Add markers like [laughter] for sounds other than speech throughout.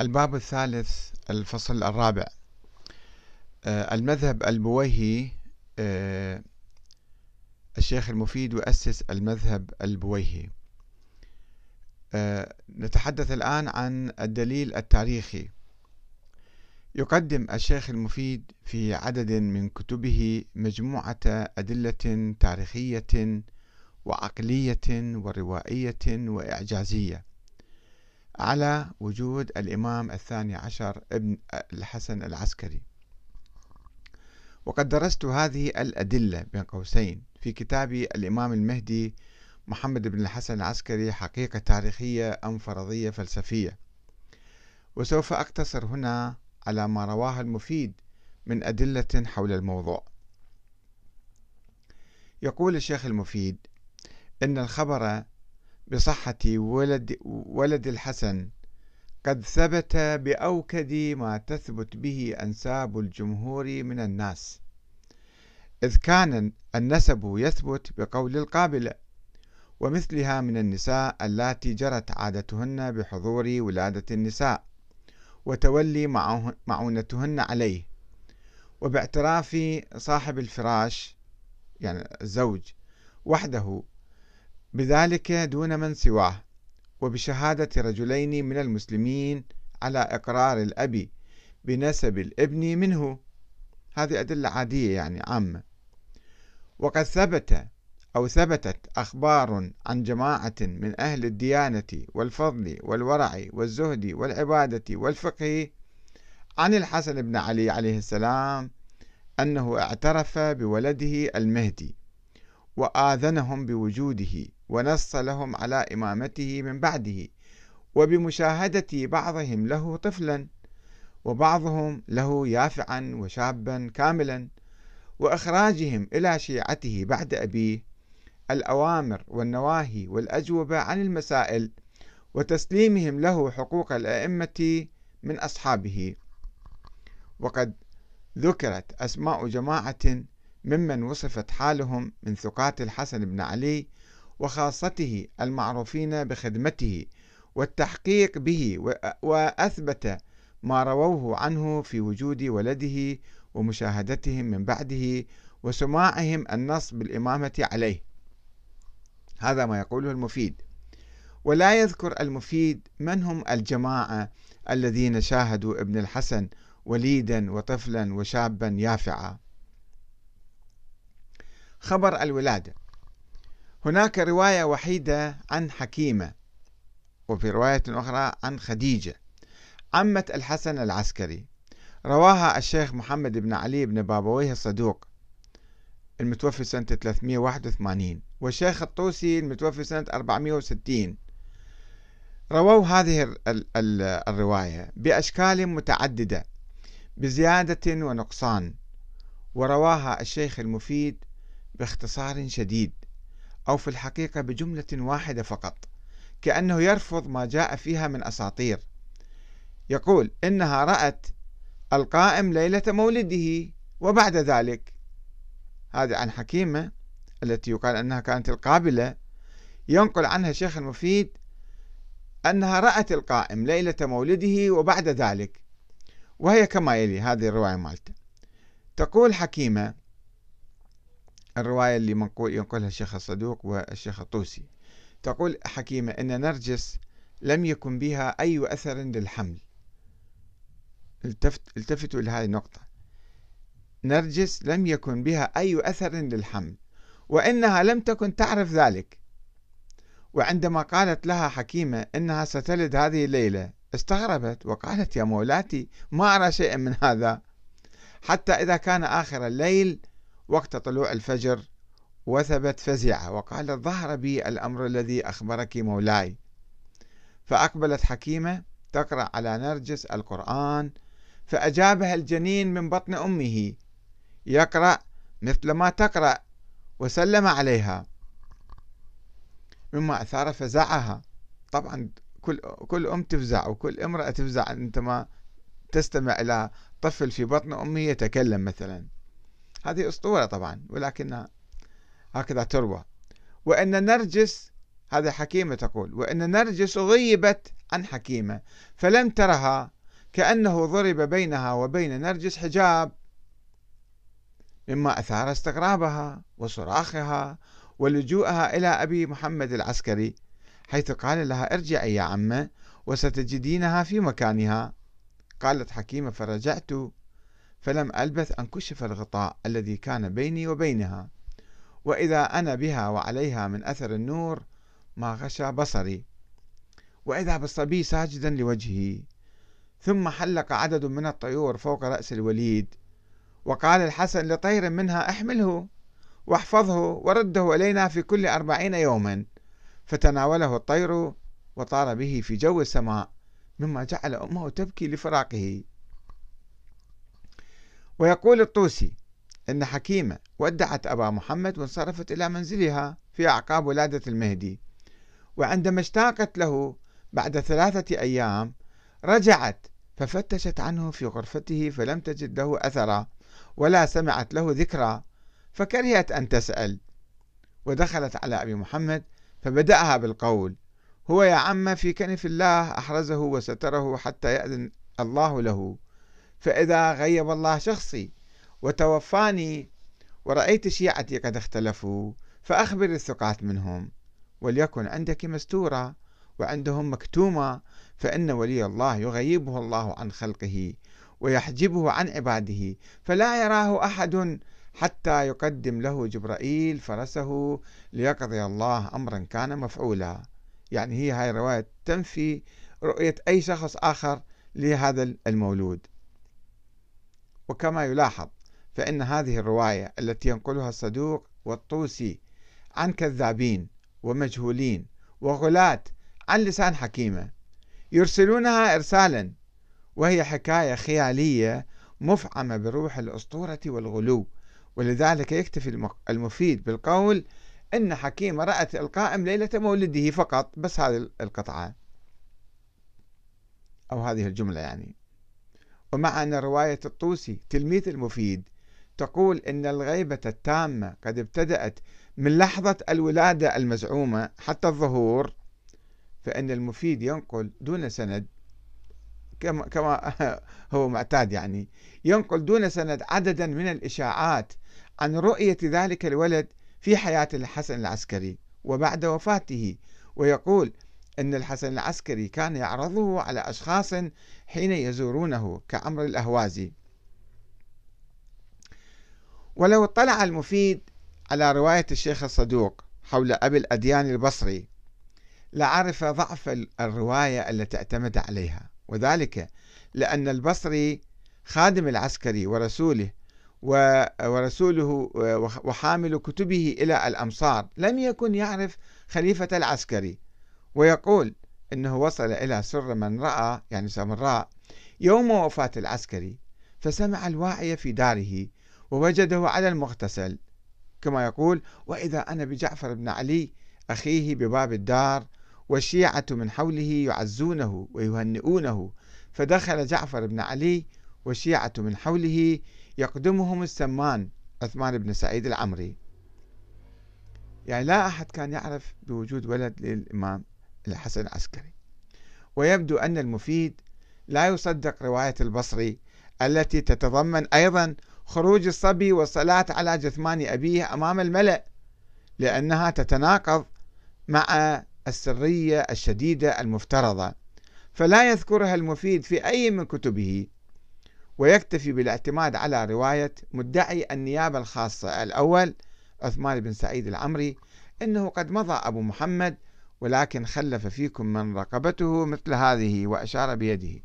الباب الثالث الفصل الرابع. آه، المذهب البويهي آه، الشيخ المفيد يؤسس المذهب البويهي. آه، نتحدث الآن عن الدليل التاريخي. يقدم الشيخ المفيد في عدد من كتبه مجموعة أدلة تاريخية وعقلية وروائية وإعجازية. على وجود الإمام الثاني عشر ابن الحسن العسكري. وقد درست هذه الأدلة بين قوسين في كتابي الإمام المهدي محمد بن الحسن العسكري حقيقة تاريخية أم فرضية فلسفية. وسوف أقتصر هنا على ما رواه المفيد من أدلة حول الموضوع. يقول الشيخ المفيد إن الخبر بصحة ولد, ولد الحسن. قد ثبت بأوكد ما تثبت به أنساب الجمهور من الناس إذ كان النسب يثبت بقول القابلة ومثلها من النساء اللاتي جرت عادتهن بحضور ولادة النساء وتولي معونتهن عليه. وباعتراف صاحب الفراش يعني الزوج وحده بذلك دون من سواه وبشهادة رجلين من المسلمين على إقرار الأب بنسب الابن منه. هذه أدلة عادية يعني عامة. وقد ثبت أو ثبتت أخبار عن جماعة من أهل الديانة والفضل والورع والزهد والعبادة والفقه عن الحسن بن علي عليه السلام أنه اعترف بولده المهدي وآذنهم بوجوده ونص لهم على إمامته من بعده وبمشاهدة بعضهم له طفلا وبعضهم له يافعا وشابا كاملا وإخراجهم إلى شيعته بعد أبيه الأوامر والنواهي والأجوبة عن المسائل وتسليمهم له حقوق الأئمة من أصحابه. وقد ذكرت أسماء جماعة ممن وصفت حالهم من ثقات الحسن بن علي وخاصته المعروفين بخدمته والتحقيق به وأثبت ما رووه عنه في وجود ولده ومشاهدتهم من بعده وسماعهم النص بالإمامة عليه. هذا ما يقوله المفيد. ولا يذكر المفيد من هم الجماعة الذين شاهدوا ابن الحسن وليدا وطفلا وشابا يافعا. خبر الولادة. هناك رواية وحيدة عن حكيمة وفي رواية أخرى عن خديجة عمة الحسن العسكري. رواها الشيخ محمد بن علي بن بابويه الصدوق المتوفي سنة 381 والشيخ الطوسي المتوفي سنة 460 رووا هذه الرواية بأشكال متعددة بزيادة ونقصان ورواها الشيخ المفيد باختصار شديد. أو في الحقيقة بجملة واحدة فقط كأنه يرفض ما جاء فيها من أساطير. يقول إنها رأت القائم ليلة مولده وبعد ذلك. هذه عن حكيمة التي يقال أنها كانت القابلة. ينقل عنها الشيخ المفيد أنها رأت القائم ليلة مولده وبعد ذلك وهي كما يلي هذه الرواية مالته تقول حكيمة الرواية اللي منقول ينقلها الشيخ الصدوق والشيخ الطوسي. تقول حكيمة أن نرجس لم يكن بها أي أثر للحمل. التفت التفتوا لهذه النقطة. نرجس لم يكن بها أي أثر للحمل وإنها لم تكن تعرف ذلك. وعندما قالت لها حكيمة إنها ستلد هذه الليلة استغربت وقالت يا مولاتي ما أرى شيئا من هذا. حتى إذا كان آخر الليل وقت طلوع الفجر وثبت فزعة وقالت ظهر بي الأمر الذي أخبرك مولاي. فأقبلت حكيمة تقرأ على نرجس القرآن فأجابها الجنين من بطن أمه يقرأ مثل ما تقرأ وسلم عليها. مما أثار فزعها طبعا كل كل أم تفزع وكل امرأة تفزع عندما تستمع إلى طفل في بطن أمه يتكلم مثلا. هذه أسطورة طبعا ولكنها هكذا تروى. وأن نرجس هذا حكيمة تقول وأن نرجس غيبت عن حكيمة فلم ترها كأنه ضرب بينها وبين نرجس حجاب مما أثار استغرابها وصراخها ولجوءها إلى أبي محمد العسكري حيث قال لها ارجعي يا عمة وستجدينها في مكانها. قالت حكيمة فرجعت فلم ألبث أن كشف الغطاء الذي كان بيني وبينها. وإذا أنا بها وعليها من أثر النور ما غشى بصري. وإذا بالصبي ساجدا لوجهه ثم حلق عدد من الطيور فوق رأس الوليد. وقال الحسن لطير منها أحمله واحفظه ورده إلينا في كل أربعين يوما. فتناوله الطير وطار به في جو السماء مما جعل أمه تبكي لفراقه. ويقول الطوسي أن حكيمة ودعت أبا محمد وانصرفت إلى منزلها في أعقاب ولادة المهدي. وعندما اشتاقت له بعد ثلاثة أيام رجعت ففتشت عنه في غرفته فلم تجد له أثرا ولا سمعت له ذكرى فكرهت أن تسأل. ودخلت على أبي محمد فبدأها بالقول هو يا عم في كنف الله أحرزه وستره حتى يأذن الله له. فإذا غيب الله شخصي وتوفاني ورأيت شيعتي قد اختلفوا فأخبر الثقات منهم وليكن عندك مستورة وعندهم مكتومة فإن ولي الله يغيبه الله عن خلقه ويحجبه عن عباده فلا يراه أحد حتى يقدم له جبرائيل فرسه ليقضي الله أمرا كان مفعولا. يعني هي هاي الرواية تنفي رؤية أي شخص آخر لهذا المولود. وكما يلاحظ فإن هذه الرواية التي ينقلها الصدوق والطوسي عن كذابين ومجهولين وغلاة عن لسان حكيمة يرسلونها إرسالا وهي حكاية خيالية مفعمة بروح الأسطورة والغلو. ولذلك يكتفي المفيد بالقول أن حكيمة رأت القائم ليلة مولده فقط بس هذه القطعة. أو هذه الجملة يعني. ومع أن رواية الطوسي تلميذ المفيد تقول إن الغيبة التامة قد ابتدأت من لحظة الولادة المزعومة حتى الظهور فإن المفيد ينقل دون سند كما كما [laughs] هو معتاد يعني ينقل دون سند عددا من الإشاعات عن رؤية ذلك الولد في حياة الحسن العسكري وبعد وفاته ويقول أن الحسن العسكري كان يعرضه على أشخاص حين يزورونه كعمر الأهوازي ولو اطلع المفيد على رواية الشيخ الصدوق حول أبي الأديان البصري لعرف ضعف الرواية التي اعتمد عليها وذلك لأن البصري خادم العسكري ورسوله ورسوله وحامل كتبه إلى الأمصار لم يكن يعرف خليفة العسكري. ويقول إنه وصل إلى سر من رأى يعني سامراء يوم وفاة العسكري فسمع الواعي في داره ووجده على المغتسل. كما يقول وإذا أنا بجعفر بن علي أخيه بباب الدار والشيعة من حوله يعزونه ويهنئونه فدخل جعفر بن علي والشيعة من حوله يقدمهم السمان عثمان بن سعيد العمري. يعني لا أحد كان يعرف بوجود ولد للإمام. الحسن العسكري. ويبدو أن المفيد لا يصدق رواية البصري التي تتضمن أيضا خروج الصبي والصلاة على جثمان أبيه أمام الملأ لأنها تتناقض مع السرية الشديدة المفترضة فلا يذكرها المفيد في أي من كتبه. ويكتفي بالاعتماد على رواية مدعي النيابة الخاصة الأول عثمان بن سعيد العمري إنه قد مضى أبو محمد ولكن خلف فيكم من رقبته مثل هذه وأشار بيده.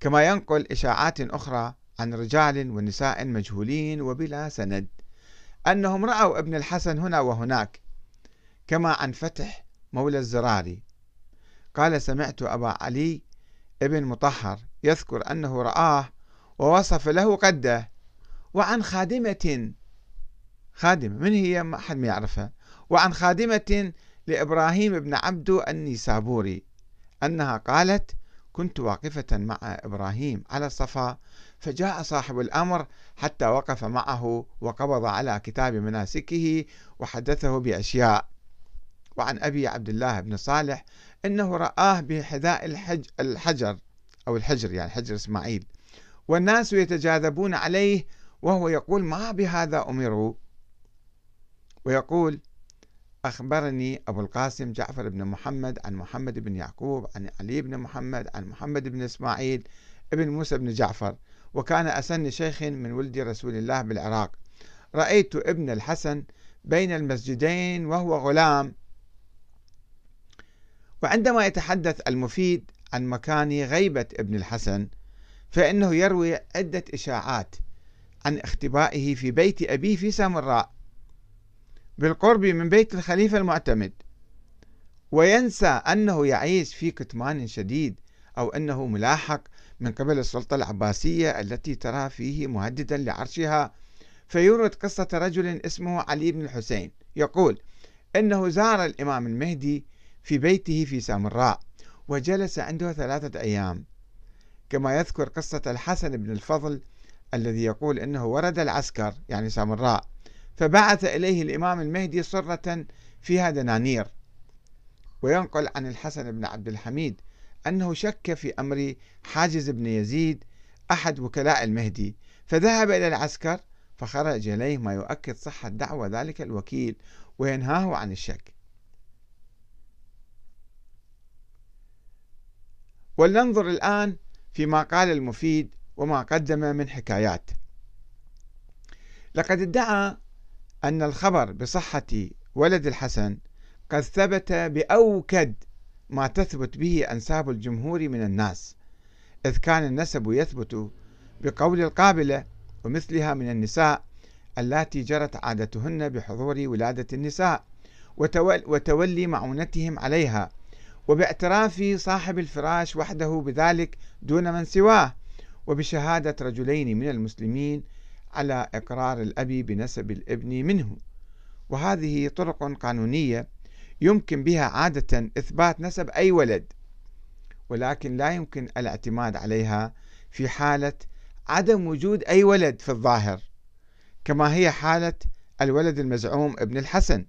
كما ينقل إشاعات أخرى عن رجال ونساء مجهولين وبلا سند أنهم رأوا ابن الحسن هنا وهناك كما عن فتح مولى الزراري. قال سمعت أبا علي ابن مطهر يذكر أنه رآه ووصف له قده وعن خادمة خادمة من هي؟ ما حد ما يعرفها. وعن خادمة لإبراهيم بن عبدو النيسابوري أنها قالت كنت واقفة مع إبراهيم على الصفا فجاء صاحب الأمر حتى وقف معه وقبض على كتاب مناسكه وحدثه بأشياء. وعن أبي عبد الله بن صالح أنه رآه بحذاء الحج الحجر أو الحجر يعني حجر إسماعيل. والناس يتجاذبون عليه وهو يقول ما بهذا أمروا؟ ويقول أخبرني أبو القاسم جعفر بن محمد عن محمد بن يعقوب عن علي بن محمد عن محمد بن إسماعيل ابن موسى بن جعفر وكان أسن شيخ من ولد رسول الله بالعراق. رأيت ابن الحسن بين المسجدين وهو غلام. وعندما يتحدث المفيد عن مكان غيبة ابن الحسن فإنه يروي عدة إشاعات عن اختبائه في بيت أبيه في سامراء. بالقرب من بيت الخليفة المعتمد. وينسى أنه يعيش في كتمان شديد أو أنه ملاحق من قبل السلطة العباسية التي ترى فيه مهددا لعرشها. فيورد قصة رجل اسمه علي بن الحسين. يقول أنه زار الإمام المهدي في بيته في سامراء وجلس عنده ثلاثة أيام. كما يذكر قصة الحسن بن الفضل الذي يقول أنه ورد العسكر يعني سامراء فبعث إليه الإمام المهدي صرة فيها دنانير وينقل عن الحسن بن عبد الحميد أنه شك في أمر حاجز بن يزيد أحد وكلاء المهدي فذهب إلى العسكر فخرج إليه ما يؤكد صحة دعوة ذلك الوكيل وينهاه عن الشك. ولننظر الآن فيما قال المفيد وما قدم من حكايات. لقد ادعى أن الخبر بصحة ولد الحسن قد ثبت بأوكد ما تثبت به أنساب الجمهور من الناس إذ كان النسب يثبت بقول القابلة ومثلها من النساء اللاتي جرت عادتهن بحضور ولادة النساء وتولي معونتهم عليها وباعتراف صاحب الفراش وحده بذلك دون من سواه وبشهادة رجلين من المسلمين على إقرار الأب بنسب الابن منه. وهذه طرق قانونية يمكن بها عادة إثبات نسب أي ولد ولكن لا يمكن الاعتماد عليها في حالة عدم وجود أي ولد في الظاهر كما هي حالة الولد المزعوم ابن الحسن.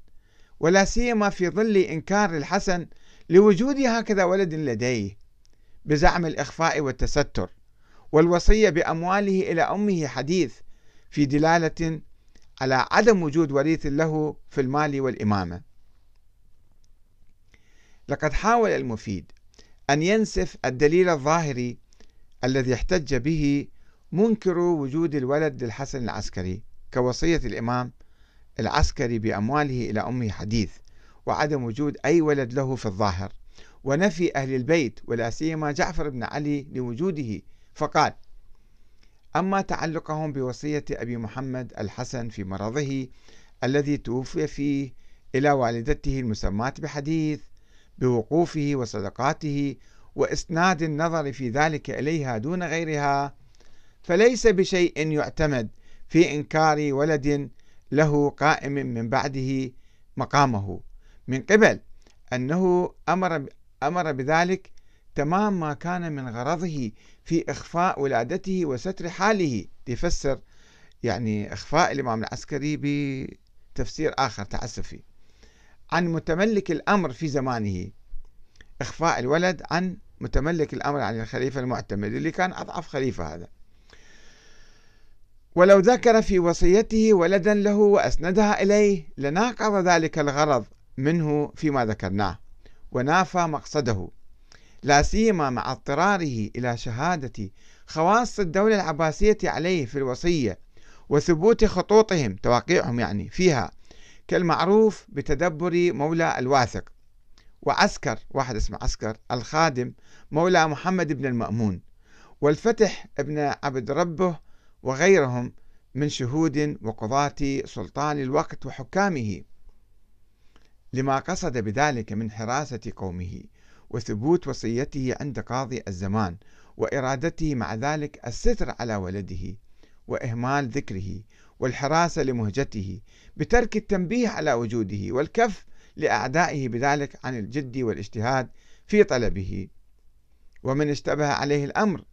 ولا سيما في ظل إنكار الحسن لوجود هكذا ولد لديه بزعم الإخفاء والتستر والوصية بأمواله إلى أمه حديث في دلالة على عدم وجود وريث له في المال والإمامة. لقد حاول المفيد أن ينسف الدليل الظاهري الذي احتج به منكر وجود الولد للحسن العسكري كوصية الإمام العسكري بأمواله إلى أمه حديث وعدم وجود أي ولد له في الظاهر. ونفي أهل البيت ولا سيما جعفر بن علي لوجوده فقال أما تعلقهم بوصية أبي محمد الحسن في مرضه الذي توفي فيه إلى والدته المسماة بحديث بوقوفه وصدقاته وإسناد النظر في ذلك إليها دون غيرها فليس بشيء يعتمد في إنكار ولد له قائم من بعده مقامه. من قبل أنه أمر أمر بذلك تمام ما كان من غرضه في إخفاء ولادته وستر حاله يفسر يعني إخفاء الإمام العسكري بتفسير آخر تعسفي. عن متملك الأمر في زمانه إخفاء الولد عن متملك الأمر عن الخليفة المعتمد اللي كان أضعف خليفة هذا. ولو ذكر في وصيته ولدا له وأسندها إليه لناقض ذلك الغرض منه فيما ذكرناه ونافى مقصده. لا سيما مع اضطراره إلى شهادة خواص الدولة العباسية عليه في الوصية وثبوت خطوطهم تواقيعهم يعني فيها كالمعروف بتدبر مولى الواثق وعسكر واحد اسمه عسكر الخادم مولى محمد بن المأمون والفتح ابن عبد ربه وغيرهم من شهود وقضاة سلطان الوقت وحكامه. لما قصد بذلك من حراسة قومه وثبوت وصيته عند قاضي الزمان وإرادته مع ذلك الستر على ولده وإهمال ذكره والحراسة لمهجته بترك التنبيه على وجوده والكف لأعدائه بذلك عن الجد والاجتهاد في طلبه. ومن اشتبه عليه الأمر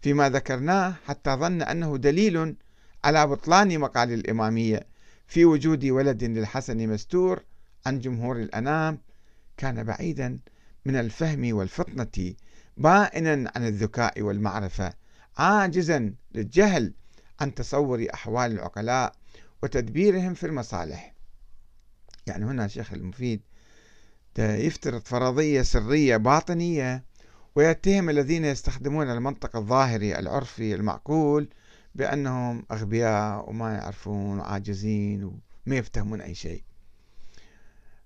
فيما ذكرناه حتى ظن أنه دليل على بطلان مقال الإمامية في وجود ولد للحسن مستور عن جمهور الأنام كان بعيدا من الفهم والفطنة بائنا عن الذكاء والمعرفة عاجزا للجهل عن تصور أحوال العقلاء وتدبيرهم في المصالح. يعني هنا الشيخ المفيد يفترض فرضية سرية باطنية ويتهم الذين يستخدمون المنطق الظاهري العرفي المعقول بأنهم أغبياء وما يعرفون وعاجزين وما يفتهمون أي شيء.